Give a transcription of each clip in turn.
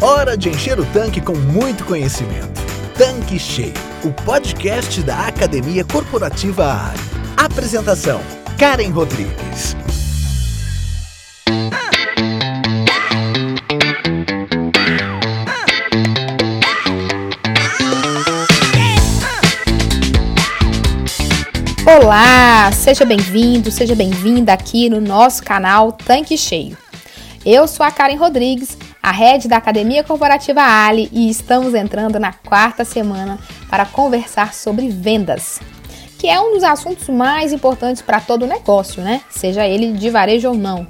Hora de encher o tanque com muito conhecimento. Tanque Cheio, o podcast da Academia Corporativa Ali. Apresentação: Karen Rodrigues. Olá, seja bem-vindo, seja bem-vinda aqui no nosso canal Tanque Cheio. Eu sou a Karen Rodrigues, a head da Academia Corporativa Ali e estamos entrando na quarta semana para conversar sobre vendas, que é um dos assuntos mais importantes para todo negócio, né? Seja ele de varejo ou não.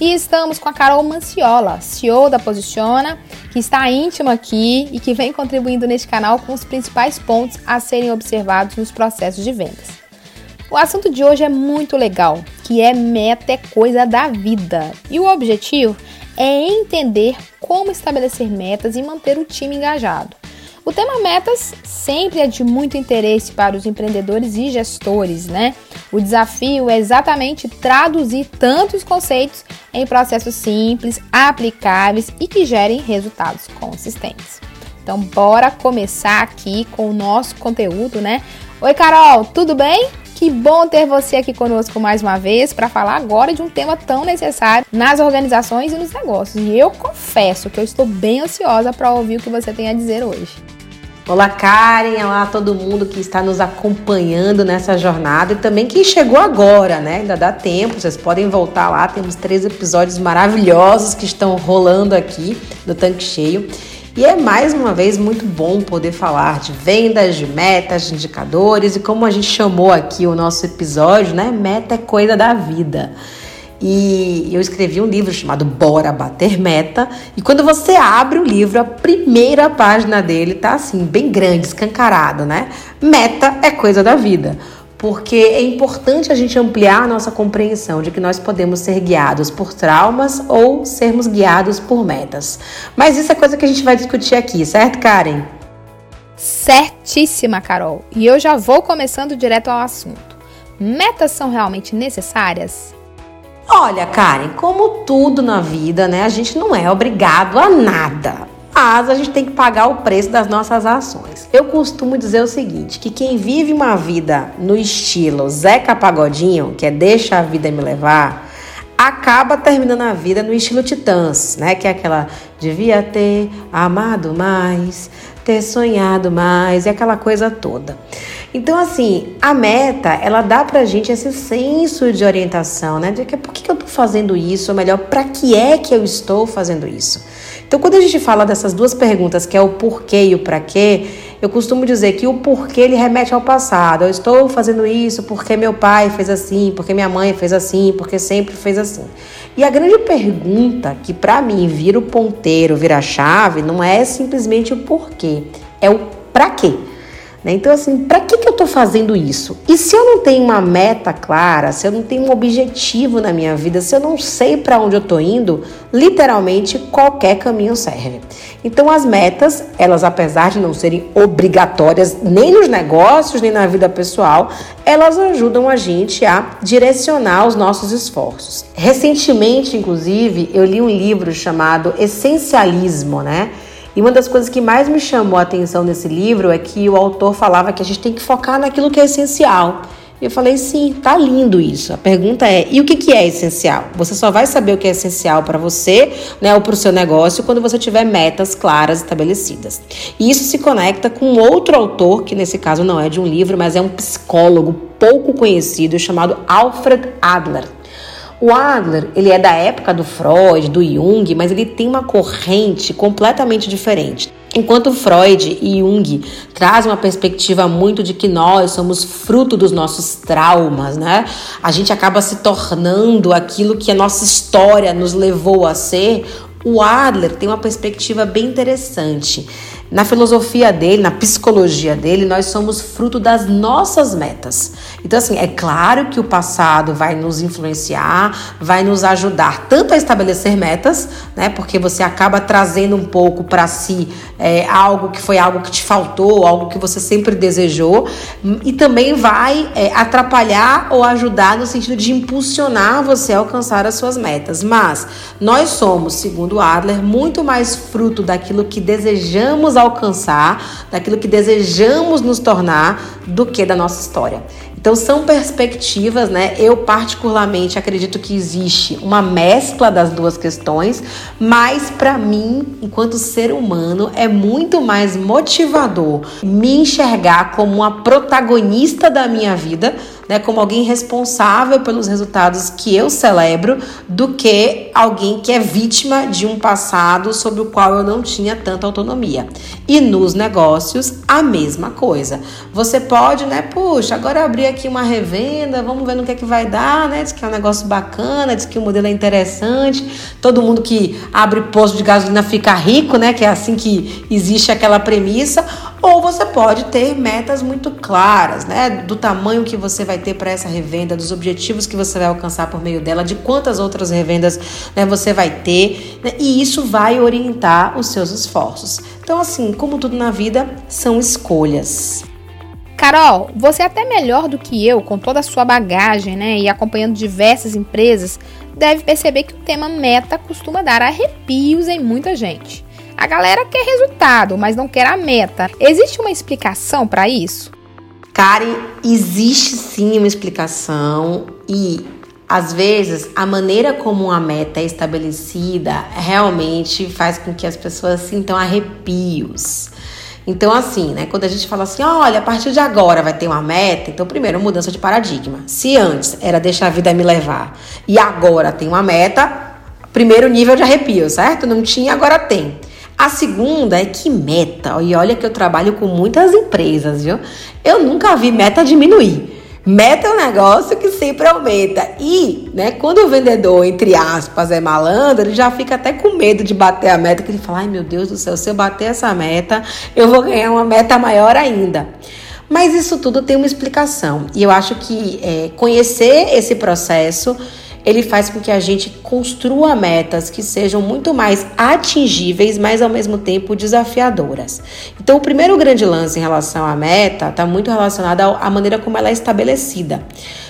E estamos com a Carol Manciola, CEO da Posiciona, que está íntima aqui e que vem contribuindo neste canal com os principais pontos a serem observados nos processos de vendas. O assunto de hoje é muito legal, que é meta é coisa da vida. E o objetivo é entender como estabelecer metas e manter o time engajado. O tema metas sempre é de muito interesse para os empreendedores e gestores, né? O desafio é exatamente traduzir tantos conceitos em processos simples, aplicáveis e que gerem resultados consistentes. Então, bora começar aqui com o nosso conteúdo, né? Oi, Carol, tudo bem? Que bom ter você aqui conosco mais uma vez para falar agora de um tema tão necessário nas organizações e nos negócios. E eu confesso que eu estou bem ansiosa para ouvir o que você tem a dizer hoje. Olá, Karen, olá todo mundo que está nos acompanhando nessa jornada e também quem chegou agora, né? Ainda dá tempo, vocês podem voltar lá, temos três episódios maravilhosos que estão rolando aqui do Tanque Cheio. E é mais uma vez muito bom poder falar de vendas, de metas, de indicadores e como a gente chamou aqui o nosso episódio, né? Meta é coisa da vida. E eu escrevi um livro chamado Bora Bater Meta. E quando você abre o livro, a primeira página dele tá assim, bem grande, escancarado, né? Meta é coisa da vida porque é importante a gente ampliar a nossa compreensão de que nós podemos ser guiados por traumas ou sermos guiados por metas. Mas isso é coisa que a gente vai discutir aqui, certo, Karen? Certíssima, Carol. E eu já vou começando direto ao assunto. Metas são realmente necessárias? Olha, Karen, como tudo na vida, né? A gente não é obrigado a nada mas a gente tem que pagar o preço das nossas ações. Eu costumo dizer o seguinte, que quem vive uma vida no estilo Zeca Pagodinho, que é deixa a vida me levar, acaba terminando a vida no estilo Titãs, né? Que é aquela devia ter amado mais, ter sonhado mais e aquela coisa toda. Então, assim, a meta, ela dá pra gente esse senso de orientação, né? De que por que eu tô fazendo isso? Ou melhor, para que é que eu estou fazendo isso? Então, quando a gente fala dessas duas perguntas, que é o porquê e o para quê, eu costumo dizer que o porquê ele remete ao passado. Eu estou fazendo isso porque meu pai fez assim, porque minha mãe fez assim, porque sempre fez assim. E a grande pergunta que para mim vira o ponteiro, vira a chave, não é simplesmente o porquê, é o para quê. Né? Então, assim, para que, que eu estou fazendo isso? E se eu não tenho uma meta clara, se eu não tenho um objetivo na minha vida, se eu não sei para onde eu estou indo, literalmente qualquer caminho serve. Então, as metas, elas, apesar de não serem obrigatórias nem nos negócios, nem na vida pessoal, elas ajudam a gente a direcionar os nossos esforços. Recentemente, inclusive, eu li um livro chamado Essencialismo, né? E uma das coisas que mais me chamou a atenção nesse livro é que o autor falava que a gente tem que focar naquilo que é essencial. E eu falei, sim, tá lindo isso. A pergunta é: e o que, que é essencial? Você só vai saber o que é essencial para você, né, ou para o seu negócio, quando você tiver metas claras estabelecidas. E isso se conecta com outro autor, que nesse caso não é de um livro, mas é um psicólogo pouco conhecido chamado Alfred Adler. O Adler, ele é da época do Freud, do Jung, mas ele tem uma corrente completamente diferente. Enquanto Freud e Jung trazem uma perspectiva muito de que nós somos fruto dos nossos traumas, né? A gente acaba se tornando aquilo que a nossa história nos levou a ser. O Adler tem uma perspectiva bem interessante Na filosofia dele, na psicologia dele, nós somos fruto das nossas metas. Então, assim, é claro que o passado vai nos influenciar, vai nos ajudar tanto a estabelecer metas, né? Porque você acaba trazendo um pouco para si é, algo que foi algo que te faltou, algo que você sempre desejou, e também vai é, atrapalhar ou ajudar no sentido de impulsionar você a alcançar as suas metas. Mas nós somos, segundo Adler, muito mais fruto daquilo que desejamos alcançar, daquilo que desejamos nos tornar, do que da nossa história. Então são perspectivas, né? Eu particularmente acredito que existe uma mescla das duas questões, mas para mim, enquanto ser humano, é muito mais motivador me enxergar como uma protagonista da minha vida né, como alguém responsável pelos resultados que eu celebro, do que alguém que é vítima de um passado sobre o qual eu não tinha tanta autonomia. E nos negócios, a mesma coisa. Você pode, né, puxa, agora abrir aqui uma revenda, vamos ver no que é que vai dar, né? Diz que é um negócio bacana, diz que o modelo é interessante. Todo mundo que abre posto de gasolina fica rico, né? Que é assim que existe aquela premissa. Ou você pode ter metas muito claras, né? Do tamanho que você vai ter para essa revenda, dos objetivos que você vai alcançar por meio dela, de quantas outras revendas né, você vai ter, né? e isso vai orientar os seus esforços. Então, assim, como tudo na vida, são escolhas. Carol, você é até melhor do que eu, com toda a sua bagagem, né, e acompanhando diversas empresas, deve perceber que o tema meta costuma dar arrepios em muita gente. A galera quer resultado, mas não quer a meta. Existe uma explicação para isso? Karen, existe sim uma explicação e às vezes a maneira como uma meta é estabelecida realmente faz com que as pessoas sintam arrepios. Então, assim, né? Quando a gente fala assim, olha, a partir de agora vai ter uma meta, então, primeiro, mudança de paradigma. Se antes era deixar a vida me levar e agora tem uma meta, primeiro nível de arrepio, certo? Não tinha, agora tem. A segunda é que meta, e olha que eu trabalho com muitas empresas, viu? Eu nunca vi meta diminuir. Meta é um negócio que sempre aumenta. E, né, quando o vendedor, entre aspas, é malandro, ele já fica até com medo de bater a meta, que ele fala: ai meu Deus do céu, se eu bater essa meta, eu vou ganhar uma meta maior ainda. Mas isso tudo tem uma explicação. E eu acho que é, conhecer esse processo ele faz com que a gente construa metas que sejam muito mais atingíveis, mas ao mesmo tempo desafiadoras. Então, o primeiro grande lance em relação à meta está muito relacionado à maneira como ela é estabelecida.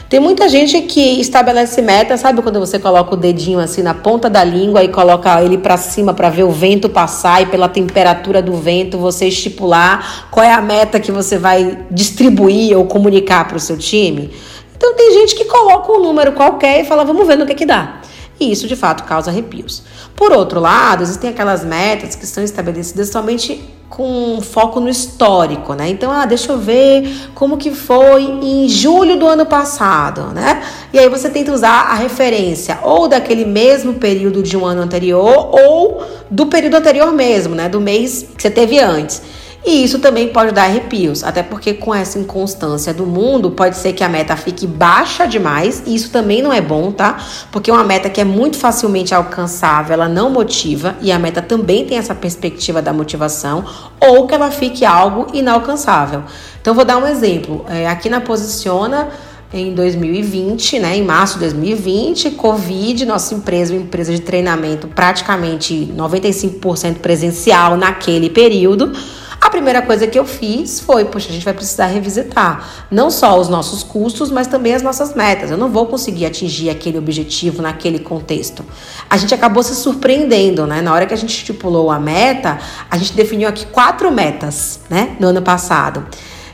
Tem muita gente que estabelece meta, sabe quando você coloca o dedinho assim na ponta da língua e coloca ele para cima para ver o vento passar e pela temperatura do vento você estipular qual é a meta que você vai distribuir ou comunicar para o seu time? Então tem gente que coloca um número qualquer e fala, vamos ver no que que dá. E isso de fato causa arrepios. Por outro lado, existem aquelas metas que são estabelecidas somente com foco no histórico, né? Então, ah, deixa eu ver como que foi em julho do ano passado, né? E aí você tenta usar a referência ou daquele mesmo período de um ano anterior ou do período anterior mesmo, né? Do mês que você teve antes. E isso também pode dar arrepios, até porque com essa inconstância do mundo, pode ser que a meta fique baixa demais, e isso também não é bom, tá? Porque uma meta que é muito facilmente alcançável, ela não motiva, e a meta também tem essa perspectiva da motivação, ou que ela fique algo inalcançável. Então, vou dar um exemplo. É, aqui na Posiciona, em 2020, né, em março de 2020, Covid, nossa empresa, uma empresa de treinamento praticamente 95% presencial naquele período. A primeira coisa que eu fiz foi, poxa, a gente vai precisar revisitar não só os nossos custos, mas também as nossas metas. Eu não vou conseguir atingir aquele objetivo naquele contexto. A gente acabou se surpreendendo, né? Na hora que a gente estipulou a meta, a gente definiu aqui quatro metas, né, no ano passado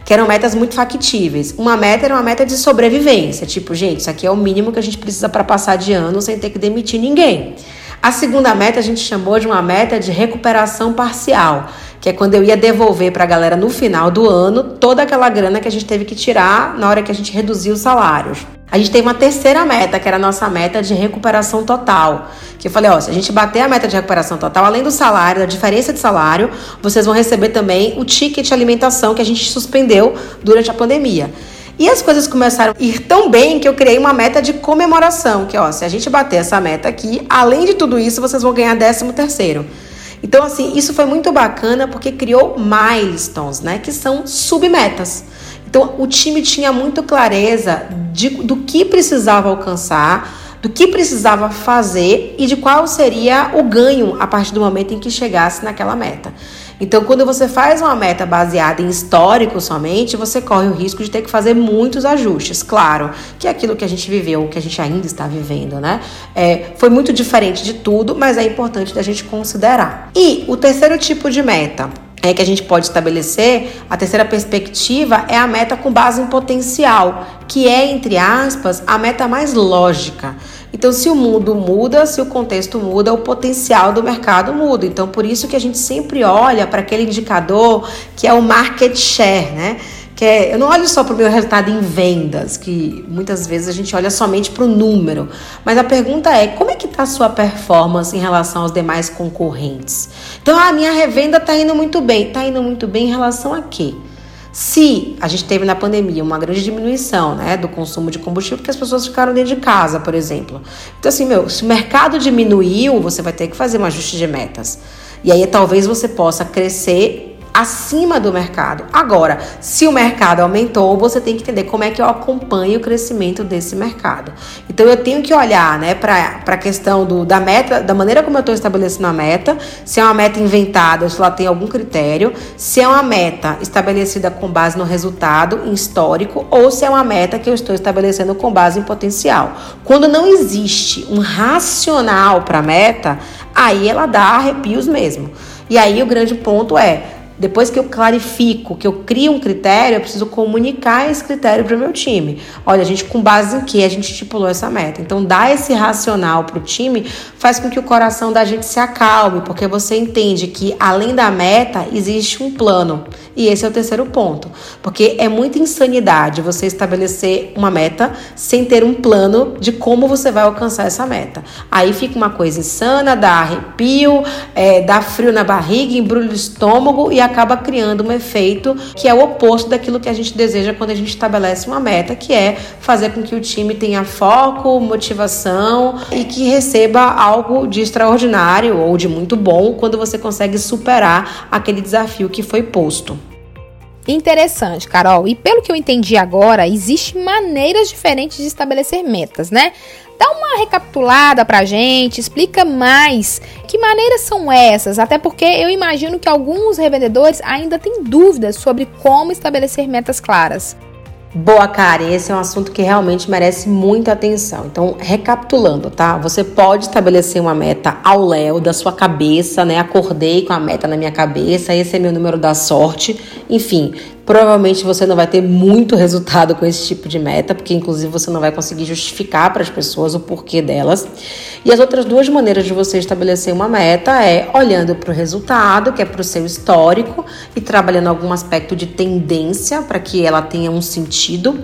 que eram metas muito factíveis. Uma meta era uma meta de sobrevivência, tipo, gente, isso aqui é o mínimo que a gente precisa para passar de ano sem ter que demitir ninguém. A segunda meta a gente chamou de uma meta de recuperação parcial, que é quando eu ia devolver para a galera no final do ano toda aquela grana que a gente teve que tirar na hora que a gente reduziu os salários. A gente teve uma terceira meta, que era a nossa meta de recuperação total. Que eu falei, ó, se a gente bater a meta de recuperação total, além do salário, da diferença de salário, vocês vão receber também o ticket de alimentação que a gente suspendeu durante a pandemia. E as coisas começaram a ir tão bem que eu criei uma meta de comemoração, que ó, se a gente bater essa meta aqui, além de tudo isso, vocês vão ganhar décimo terceiro. Então, assim, isso foi muito bacana porque criou milestones, né? Que são submetas. Então, o time tinha muito clareza de, do que precisava alcançar, do que precisava fazer e de qual seria o ganho a partir do momento em que chegasse naquela meta. Então, quando você faz uma meta baseada em histórico somente, você corre o risco de ter que fazer muitos ajustes. Claro que é aquilo que a gente viveu, que a gente ainda está vivendo, né? É, foi muito diferente de tudo, mas é importante da gente considerar. E o terceiro tipo de meta é, que a gente pode estabelecer, a terceira perspectiva é a meta com base em potencial, que é, entre aspas, a meta mais lógica. Então, se o mundo muda, se o contexto muda, o potencial do mercado muda. Então, por isso que a gente sempre olha para aquele indicador que é o market share, né? Que é, eu não olho só para o meu resultado em vendas, que muitas vezes a gente olha somente para o número. Mas a pergunta é, como é que está a sua performance em relação aos demais concorrentes? Então, a minha revenda está indo muito bem. Está indo muito bem em relação a quê? Se a gente teve na pandemia uma grande diminuição né, do consumo de combustível, porque as pessoas ficaram dentro de casa, por exemplo. Então, assim, meu, se o mercado diminuiu, você vai ter que fazer um ajuste de metas. E aí talvez você possa crescer acima do mercado. Agora, se o mercado aumentou, você tem que entender como é que eu acompanho o crescimento desse mercado. Então eu tenho que olhar, né, para a questão do, da meta, da maneira como eu estou estabelecendo a meta, se é uma meta inventada, se ela tem algum critério, se é uma meta estabelecida com base no resultado histórico ou se é uma meta que eu estou estabelecendo com base em potencial. Quando não existe um racional para a meta, aí ela dá arrepios mesmo. E aí o grande ponto é depois que eu clarifico, que eu crio um critério, eu preciso comunicar esse critério para o meu time. Olha, a gente, com base em que a gente estipulou essa meta. Então, dar esse racional para o time faz com que o coração da gente se acalme, porque você entende que além da meta existe um plano. E esse é o terceiro ponto. Porque é muita insanidade você estabelecer uma meta sem ter um plano de como você vai alcançar essa meta. Aí fica uma coisa insana, dá arrepio, é, dá frio na barriga, embrulha o estômago e acaba criando um efeito que é o oposto daquilo que a gente deseja quando a gente estabelece uma meta, que é fazer com que o time tenha foco, motivação e que receba algo de extraordinário ou de muito bom quando você consegue superar aquele desafio que foi posto. Interessante, Carol. E pelo que eu entendi agora, existem maneiras diferentes de estabelecer metas, né? Dá uma recapitulada pra gente, explica mais que maneiras são essas, até porque eu imagino que alguns revendedores ainda têm dúvidas sobre como estabelecer metas claras. Boa, Karen, esse é um assunto que realmente merece muita atenção. Então, recapitulando, tá? Você pode estabelecer uma meta ao léu da sua cabeça, né? Acordei com a meta na minha cabeça, esse é meu número da sorte. Enfim, Provavelmente você não vai ter muito resultado com esse tipo de meta, porque inclusive você não vai conseguir justificar para as pessoas o porquê delas. E as outras duas maneiras de você estabelecer uma meta é olhando para o resultado, que é para o seu histórico, e trabalhando algum aspecto de tendência para que ela tenha um sentido.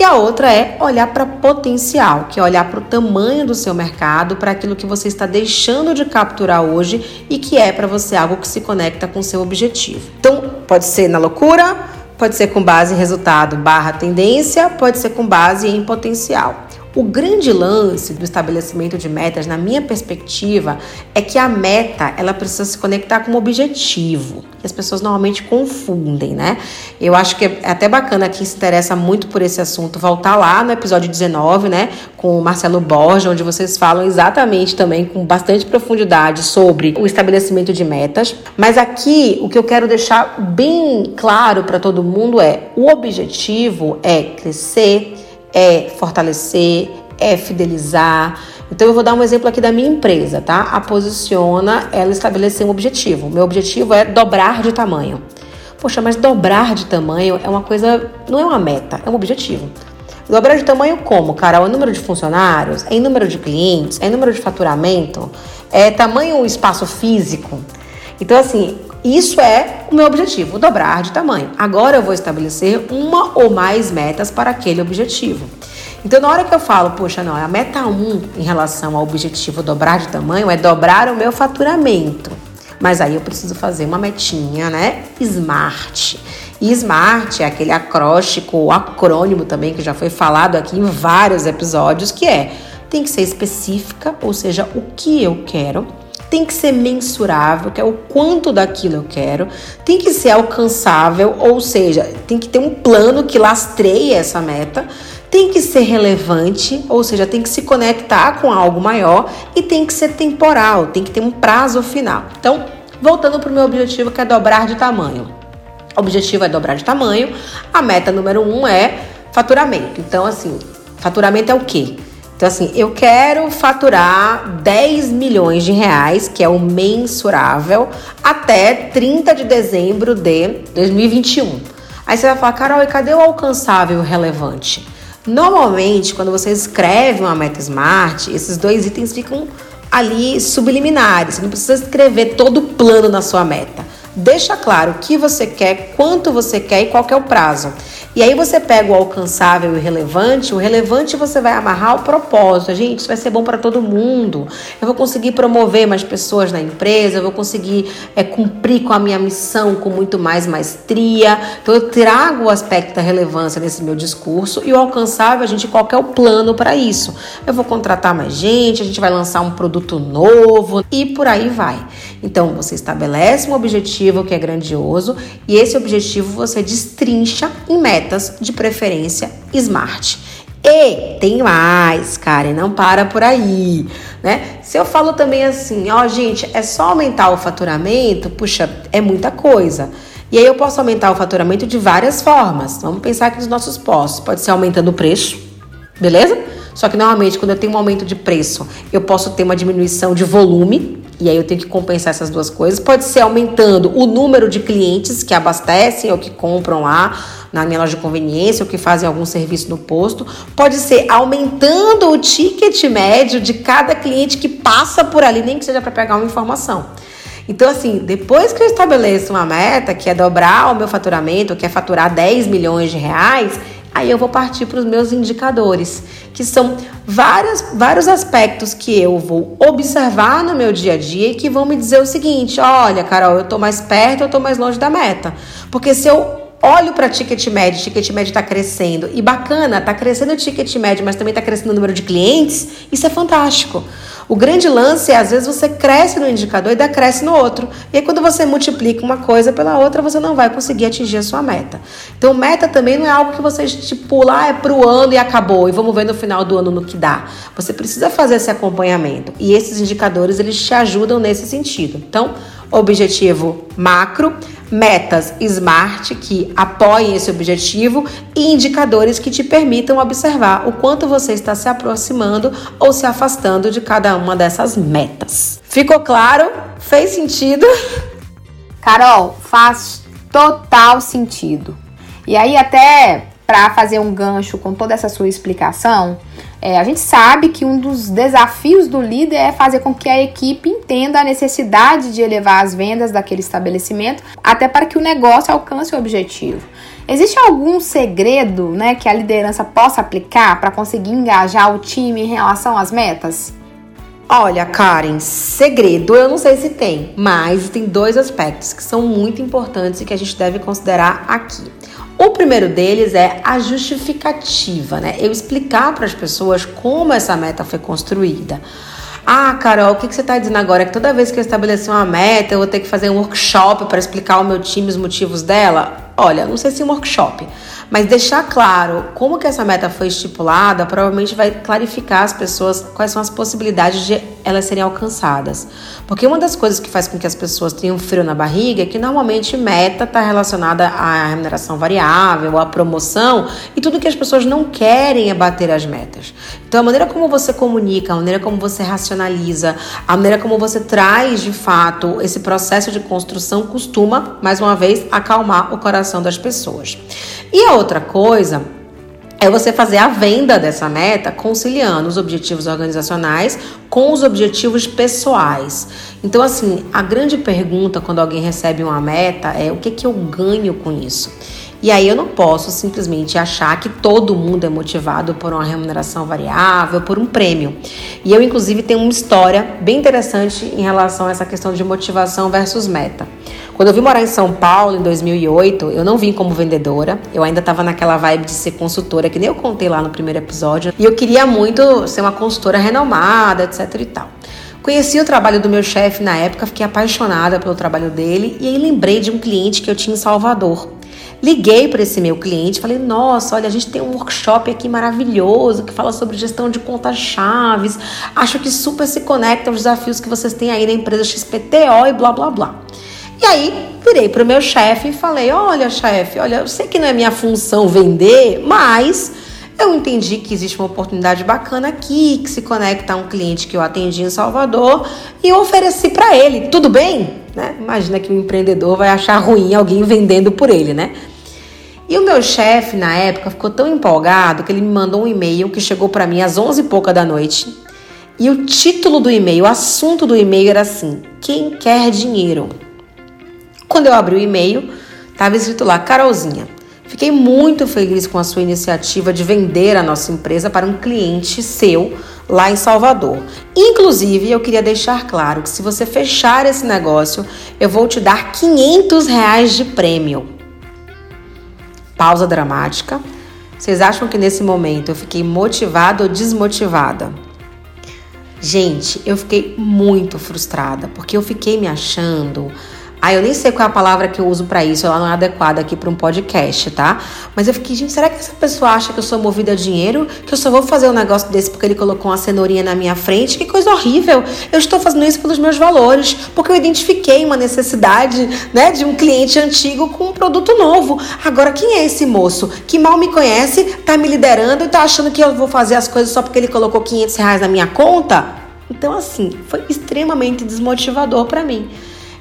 E a outra é olhar para potencial, que é olhar para o tamanho do seu mercado, para aquilo que você está deixando de capturar hoje e que é para você algo que se conecta com o seu objetivo. Então, pode ser na loucura, Pode ser com base em resultado barra tendência, pode ser com base em potencial. O grande lance do estabelecimento de metas, na minha perspectiva, é que a meta ela precisa se conectar com o objetivo. Que as pessoas normalmente confundem, né? Eu acho que é até bacana quem se interessa muito por esse assunto voltar lá no episódio 19, né, com o Marcelo Borja, onde vocês falam exatamente também com bastante profundidade sobre o estabelecimento de metas. Mas aqui o que eu quero deixar bem claro para todo mundo é: o objetivo é crescer é fortalecer, é fidelizar. Então eu vou dar um exemplo aqui da minha empresa, tá? A Posiciona, ela estabeleceu um objetivo. Meu objetivo é dobrar de tamanho. Poxa, mas dobrar de tamanho é uma coisa, não é uma meta, é um objetivo. Dobrar de tamanho como, cara? É o número de funcionários, é em número de clientes, é em número de faturamento, é tamanho espaço físico. Então, assim, isso é o meu objetivo, dobrar de tamanho. Agora eu vou estabelecer uma ou mais metas para aquele objetivo. Então, na hora que eu falo, poxa, não, a meta 1 em relação ao objetivo dobrar de tamanho é dobrar o meu faturamento. Mas aí eu preciso fazer uma metinha, né? Smart. E Smart é aquele acróstico, acrônimo também, que já foi falado aqui em vários episódios, que é tem que ser específica, ou seja, o que eu quero tem que ser mensurável, que é o quanto daquilo eu quero, tem que ser alcançável, ou seja, tem que ter um plano que lastreie essa meta, tem que ser relevante, ou seja, tem que se conectar com algo maior e tem que ser temporal, tem que ter um prazo final. Então, voltando para o meu objetivo que é dobrar de tamanho. O objetivo é dobrar de tamanho, a meta número um é faturamento. Então, assim, faturamento é o quê? Então, assim, eu quero faturar 10 milhões de reais, que é o mensurável, até 30 de dezembro de 2021. Aí você vai falar, Carol, e cadê o alcançável relevante? Normalmente, quando você escreve uma meta smart, esses dois itens ficam ali subliminares. Você não precisa escrever todo o plano na sua meta. Deixa claro o que você quer, quanto você quer e qual é o prazo. E aí você pega o alcançável e o relevante. O relevante você vai amarrar o propósito. Gente, isso vai ser bom para todo mundo. Eu vou conseguir promover mais pessoas na empresa, eu vou conseguir é, cumprir com a minha missão com muito mais maestria. Então eu trago o aspecto da relevância nesse meu discurso e o alcançável, a gente, qual é o plano para isso? Eu vou contratar mais gente, a gente vai lançar um produto novo e por aí vai. Então você estabelece um objetivo que é grandioso e esse objetivo você destrincha em metas de preferência smart. E tem mais, Karen, não para por aí, né? Se eu falo também assim, ó, gente, é só aumentar o faturamento, puxa, é muita coisa. E aí eu posso aumentar o faturamento de várias formas. Vamos pensar aqui nos nossos postos. Pode ser aumentando o preço, beleza? Só que normalmente quando eu tenho um aumento de preço, eu posso ter uma diminuição de volume, e aí eu tenho que compensar essas duas coisas. Pode ser aumentando o número de clientes que abastecem ou que compram lá na minha loja de conveniência ou que fazem algum serviço no posto. Pode ser aumentando o ticket médio de cada cliente que passa por ali, nem que seja para pegar uma informação. Então, assim, depois que eu estabeleço uma meta, que é dobrar o meu faturamento, que é faturar 10 milhões de reais, aí eu vou partir para os meus indicadores, que são várias, vários aspectos que eu vou observar no meu dia a dia e que vão me dizer o seguinte: olha, Carol, eu estou mais perto, eu estou mais longe da meta. Porque se eu olho para ticket médio, ticket médio está crescendo e bacana, está crescendo o ticket médio, mas também está crescendo o número de clientes, isso é fantástico. O grande lance é, às vezes, você cresce no indicador e decresce no outro. E aí, quando você multiplica uma coisa pela outra, você não vai conseguir atingir a sua meta. Então, meta também não é algo que você estipula, ah, é para o ano e acabou, e vamos ver no final do ano no que dá. Você precisa fazer esse acompanhamento. E esses indicadores, eles te ajudam nesse sentido. Então, objetivo macro, metas smart que apoiem esse objetivo e indicadores que te permitam observar o quanto você está se aproximando ou se afastando de cada uma dessas metas. Ficou claro? Fez sentido? Carol, faz total sentido. E aí até para fazer um gancho com toda essa sua explicação, é, a gente sabe que um dos desafios do líder é fazer com que a equipe entenda a necessidade de elevar as vendas daquele estabelecimento, até para que o negócio alcance o objetivo. Existe algum segredo né, que a liderança possa aplicar para conseguir engajar o time em relação às metas? Olha, Karen, segredo eu não sei se tem, mas tem dois aspectos que são muito importantes e que a gente deve considerar aqui. O primeiro deles é a justificativa, né? Eu explicar para as pessoas como essa meta foi construída. Ah, Carol, o que, você está dizendo agora? Que toda vez que eu estabelecer uma meta, eu vou ter que fazer um workshop para explicar ao meu time os motivos dela? Olha, não sei se um workshop, mas deixar claro como que essa meta foi estipulada provavelmente vai clarificar as pessoas quais são as possibilidades de elas serem alcançadas. Porque uma das coisas que faz com que as pessoas tenham frio na barriga é que normalmente meta está relacionada à remuneração variável, à promoção e tudo que as pessoas não querem é bater as metas. Então a maneira como você comunica, a maneira como você racionaliza, a maneira como você traz de fato esse processo de construção costuma, mais uma vez, acalmar o coração das pessoas. E a outra coisa é você fazer a venda dessa meta conciliando os objetivos organizacionais com os objetivos pessoais. Então, assim, a grande pergunta quando alguém recebe uma meta é o que, que eu ganho com isso? E aí eu não posso simplesmente achar que todo mundo é motivado por uma remuneração variável, por um prêmio. E eu, inclusive, tenho uma história bem interessante em relação a essa questão de motivação versus meta. Quando eu vim morar em São Paulo em 2008, eu não vim como vendedora, eu ainda estava naquela vibe de ser consultora, que nem eu contei lá no primeiro episódio, e eu queria muito ser uma consultora renomada, etc e tal. Conheci o trabalho do meu chefe na época, fiquei apaixonada pelo trabalho dele e aí lembrei de um cliente que eu tinha em Salvador. Liguei para esse meu cliente, falei: "Nossa, olha, a gente tem um workshop aqui maravilhoso que fala sobre gestão de contas chaves. Acho que super se conecta aos desafios que vocês têm aí na empresa XPTO e blá blá blá". E aí, virei para o meu chefe e falei: "Olha, chefe, olha, eu sei que não é minha função vender, mas eu entendi que existe uma oportunidade bacana aqui, que se conecta a um cliente que eu atendi em Salvador e eu ofereci para ele. Tudo bem? Né? Imagina que um empreendedor vai achar ruim alguém vendendo por ele, né? E o meu chefe, na época, ficou tão empolgado que ele me mandou um e-mail que chegou para mim às 11 e pouca da noite. E o título do e-mail, o assunto do e-mail era assim: Quem quer dinheiro? Quando eu abri o e-mail, estava escrito lá: Carolzinha, Fiquei muito feliz com a sua iniciativa de vender a nossa empresa para um cliente seu lá em Salvador. Inclusive, eu queria deixar claro que se você fechar esse negócio, eu vou te dar 500 reais de prêmio. Pausa dramática. Vocês acham que nesse momento eu fiquei motivada ou desmotivada? Gente, eu fiquei muito frustrada porque eu fiquei me achando ah, eu nem sei qual é a palavra que eu uso para isso, ela não é adequada aqui para um podcast, tá? Mas eu fiquei, gente, será que essa pessoa acha que eu sou movida a dinheiro? Que eu só vou fazer um negócio desse porque ele colocou uma cenourinha na minha frente? Que coisa horrível! Eu estou fazendo isso pelos meus valores, porque eu identifiquei uma necessidade, né, de um cliente antigo com um produto novo. Agora, quem é esse moço que mal me conhece, tá me liderando e tá achando que eu vou fazer as coisas só porque ele colocou 500 reais na minha conta? Então, assim, foi extremamente desmotivador para mim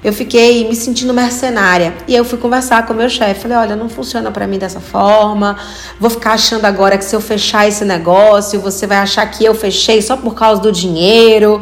eu fiquei me sentindo mercenária. E eu fui conversar com o meu chefe. Falei: olha, não funciona para mim dessa forma. Vou ficar achando agora que se eu fechar esse negócio, você vai achar que eu fechei só por causa do dinheiro.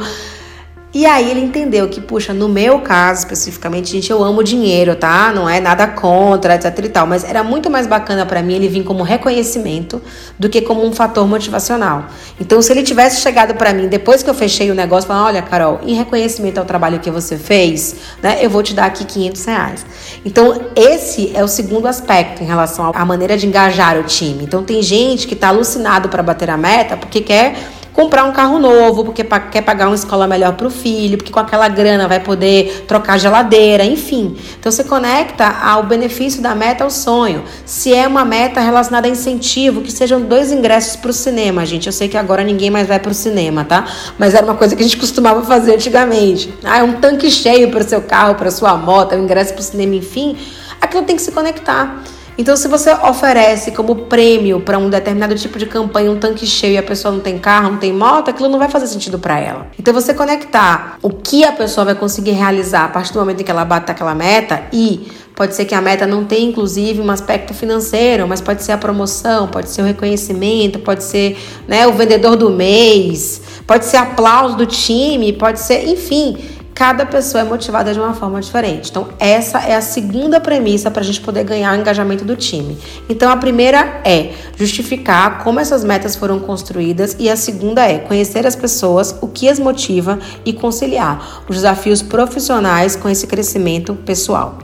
E aí ele entendeu que, puxa, no meu caso especificamente, gente, eu amo dinheiro, tá? Não é nada contra, etc e tal. Mas era muito mais bacana para mim ele vir como reconhecimento do que como um fator motivacional. Então, se ele tivesse chegado para mim depois que eu fechei o negócio, falando, olha, Carol, em reconhecimento ao trabalho que você fez, né, eu vou te dar aqui 500 reais. Então, esse é o segundo aspecto em relação à maneira de engajar o time. Então, tem gente que tá alucinado para bater a meta porque quer comprar um carro novo, porque quer pagar uma escola melhor para o filho, porque com aquela grana vai poder trocar geladeira, enfim. Então você conecta ao benefício da meta ao sonho. Se é uma meta relacionada a incentivo, que sejam dois ingressos para o cinema, gente. Eu sei que agora ninguém mais vai para o cinema, tá? Mas era uma coisa que a gente costumava fazer antigamente. Ah, é um tanque cheio para o seu carro, para sua moto, um ingresso para o cinema, enfim. Aquilo tem que se conectar. Então, se você oferece como prêmio para um determinado tipo de campanha um tanque cheio e a pessoa não tem carro, não tem moto, aquilo não vai fazer sentido para ela. Então, você conectar o que a pessoa vai conseguir realizar a partir do momento em que ela bate aquela meta e Pode ser que a meta não tenha, inclusive, um aspecto financeiro, mas pode ser a promoção, pode ser o reconhecimento, pode ser né, o vendedor do mês, pode ser aplauso do time, pode ser, enfim cada pessoa é motivada de uma forma diferente. Então, essa é a segunda premissa para a gente poder ganhar o engajamento do time. Então, a primeira é justificar como essas metas foram construídas, e a segunda é conhecer as pessoas, o que as motiva e conciliar os desafios profissionais com esse crescimento pessoal.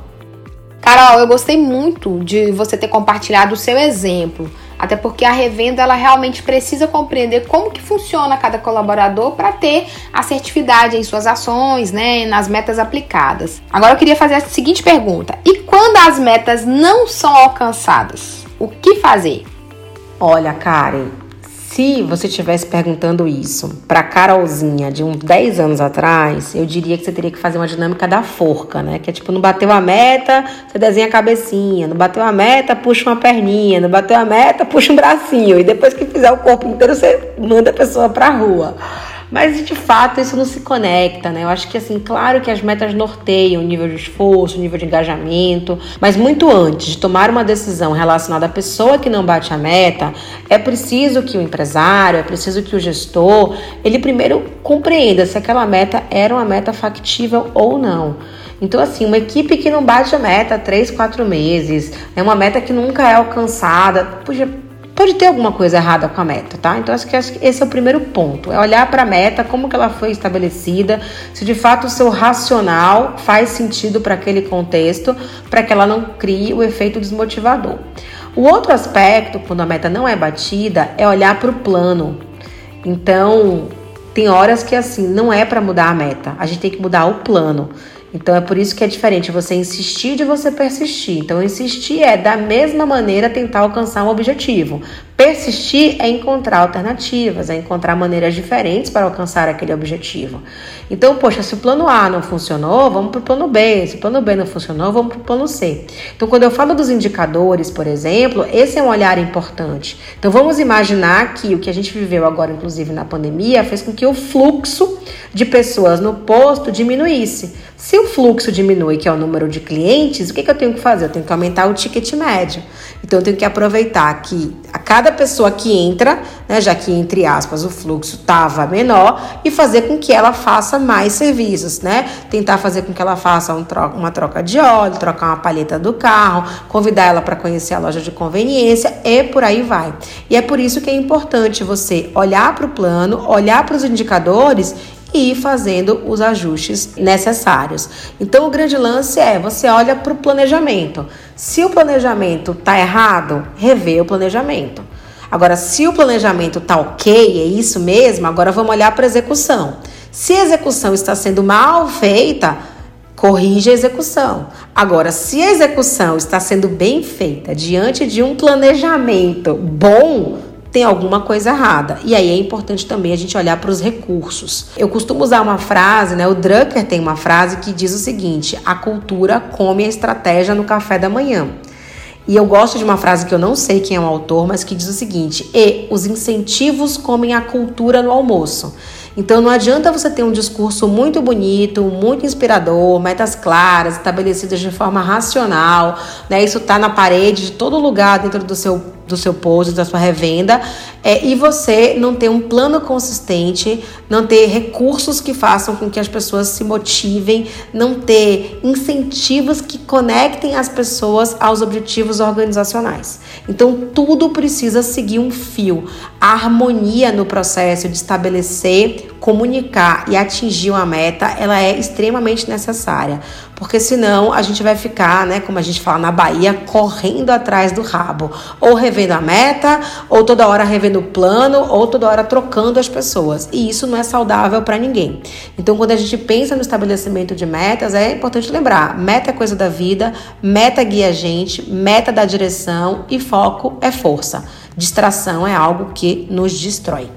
Carol, eu gostei muito de você ter compartilhado o seu exemplo até porque a revenda ela realmente precisa compreender como que funciona cada colaborador para ter assertividade em suas ações, né, nas metas aplicadas. Agora eu queria fazer a seguinte pergunta: e quando as metas não são alcançadas, o que fazer? Olha, Karen, se você estivesse perguntando isso para Carolzinha de uns 10 anos atrás, eu diria que você teria que fazer uma dinâmica da forca, né? Que é tipo, não bateu a meta, você desenha a cabecinha, não bateu a meta, puxa uma perninha, não bateu a meta, puxa um bracinho, e depois que fizer o corpo inteiro, você manda a pessoa para rua. Mas de fato isso não se conecta, né? Eu acho que assim, claro que as metas norteiam o nível de esforço, o nível de engajamento, mas muito antes de tomar uma decisão relacionada à pessoa que não bate a meta, é preciso que o empresário, é preciso que o gestor, ele primeiro compreenda se aquela meta era uma meta factível ou não. Então, assim, uma equipe que não bate a meta há três, quatro meses, é uma meta que nunca é alcançada, puxa, pode ter alguma coisa errada com a meta, tá? Então acho que, esse é o primeiro ponto, é olhar para a meta, como que ela foi estabelecida, se de fato o seu racional faz sentido para aquele contexto, para que ela não crie o efeito desmotivador. O outro aspecto, quando a meta não é batida, é olhar para o plano. Então, Tem horas que assim, não é para mudar a meta, a gente tem que mudar o plano. Então é por isso que é diferente você insistir de você persistir. Então insistir é da mesma maneira tentar alcançar um objetivo. Persistir é encontrar alternativas, é encontrar maneiras diferentes para alcançar aquele objetivo. Então, poxa, se o plano A não funcionou, vamos para o plano B. Se o plano B não funcionou, vamos para o plano C. Então, quando eu falo dos indicadores, por exemplo, esse é um olhar importante. Então, vamos imaginar que o que a gente viveu agora, inclusive na pandemia, fez com que o fluxo de pessoas no posto diminuísse. Se o fluxo diminui, que é o número de clientes, o que, que eu tenho que fazer? Eu tenho que aumentar o ticket médio. Então, eu tenho que aproveitar que a cada pessoa que entra, né, já que entre aspas o fluxo estava menor, e fazer com que ela faça mais serviços, né? Tentar fazer com que ela faça um troca, uma troca de óleo, trocar uma palheta do carro, convidar ela para conhecer a loja de conveniência e por aí vai. E é por isso que é importante você olhar para o plano, olhar para os indicadores e ir fazendo os ajustes necessários. Então, o grande lance é você olha para o planejamento. Se o planejamento está errado, revê o planejamento. Agora, se o planejamento está ok, é isso mesmo, agora vamos olhar para a execução. Se a execução está sendo mal feita, corrige a execução. Agora, se a execução está sendo bem feita diante de um planejamento bom, tem alguma coisa errada. E aí é importante também a gente olhar para os recursos. Eu costumo usar uma frase, né? O Drucker tem uma frase que diz o seguinte: a cultura come a estratégia no café da manhã. E eu gosto de uma frase que eu não sei quem é o autor, mas que diz o seguinte: e os incentivos comem a cultura no almoço. Então não adianta você ter um discurso muito bonito, muito inspirador, metas claras, estabelecidas de forma racional, né? Isso tá na parede de todo lugar dentro do seu do seu post, da sua revenda, é, e você não ter um plano consistente, não ter recursos que façam com que as pessoas se motivem, não ter incentivos que conectem as pessoas aos objetivos organizacionais. Então, tudo precisa seguir um fio. A harmonia no processo de estabelecer, comunicar e atingir uma meta, ela é extremamente necessária porque senão a gente vai ficar, né, como a gente fala na Bahia, correndo atrás do rabo, ou revendo a meta, ou toda hora revendo o plano, ou toda hora trocando as pessoas. E isso não é saudável para ninguém. Então, quando a gente pensa no estabelecimento de metas, é importante lembrar: meta é coisa da vida, meta guia a gente, meta dá direção e foco é força. Distração é algo que nos destrói.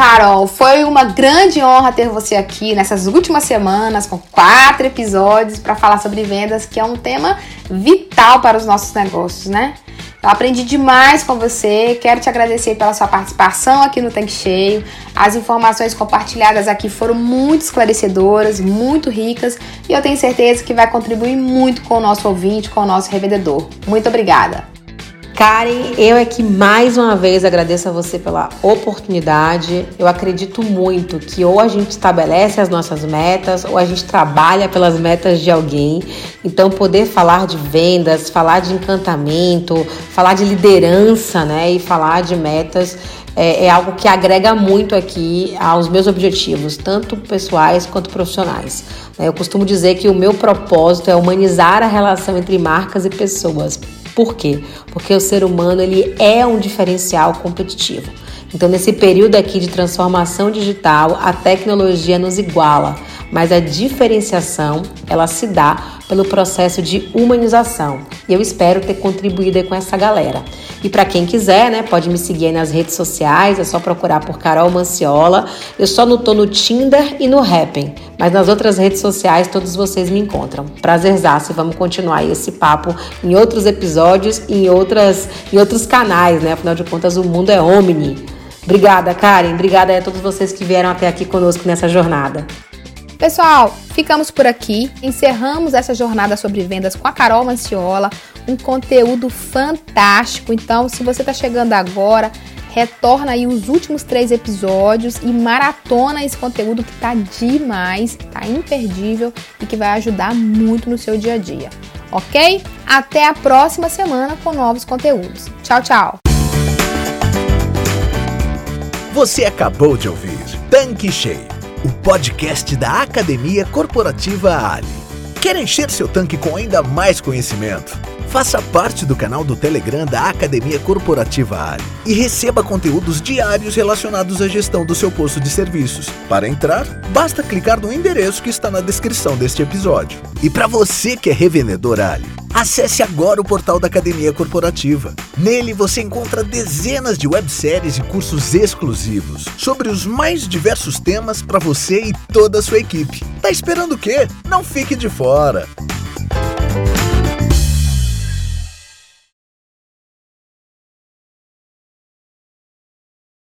Carol, foi uma grande honra ter você aqui nessas últimas semanas com quatro episódios para falar sobre vendas, que é um tema vital para os nossos negócios, né? Eu aprendi demais com você, quero te agradecer pela sua participação aqui no Tanque Cheio. As informações compartilhadas aqui foram muito esclarecedoras, muito ricas e eu tenho certeza que vai contribuir muito com o nosso ouvinte, com o nosso revendedor. Muito obrigada! Karen, eu é que mais uma vez agradeço a você pela oportunidade. Eu acredito muito que ou a gente estabelece as nossas metas ou a gente trabalha pelas metas de alguém. Então, poder falar de vendas, falar de encantamento, falar de liderança, né, e falar de metas é, é algo que agrega muito aqui aos meus objetivos, tanto pessoais quanto profissionais. Eu costumo dizer que o meu propósito é humanizar a relação entre marcas e pessoas por quê? Porque o ser humano ele é um diferencial competitivo. Então, nesse período aqui de transformação digital, a tecnologia nos iguala, mas a diferenciação ela se dá pelo processo de humanização. E eu espero ter contribuído com essa galera. E para quem quiser, né, pode me seguir aí nas redes sociais, é só procurar por Carol Manciola. Eu só não tô no Tinder e no Happn, mas nas outras redes sociais todos vocês me encontram. Prazerzaço vamos continuar esse papo em outros episódios e em, outras, em outros canais, né? Afinal de contas, o mundo é omni. Obrigada, Karen. Obrigada a todos vocês que vieram até aqui conosco nessa jornada. Pessoal, ficamos por aqui. Encerramos essa jornada sobre vendas com a Carol Manciola. Um conteúdo fantástico. Então, se você está chegando agora, retorna aí os últimos três episódios e maratona esse conteúdo que tá demais, tá imperdível e que vai ajudar muito no seu dia a dia. Ok? Até a próxima semana com novos conteúdos. Tchau, tchau! Você acabou de ouvir Tanque Cheio o podcast da Academia Corporativa Ali. Quer encher seu tanque com ainda mais conhecimento? Faça parte do canal do Telegram da Academia Corporativa Ali e receba conteúdos diários relacionados à gestão do seu posto de serviços. Para entrar, basta clicar no endereço que está na descrição deste episódio. E para você que é revendedor Ali, acesse agora o portal da Academia Corporativa. Nele você encontra dezenas de webséries e cursos exclusivos sobre os mais diversos temas para você e toda a sua equipe. Tá esperando o quê? Não fique de fora!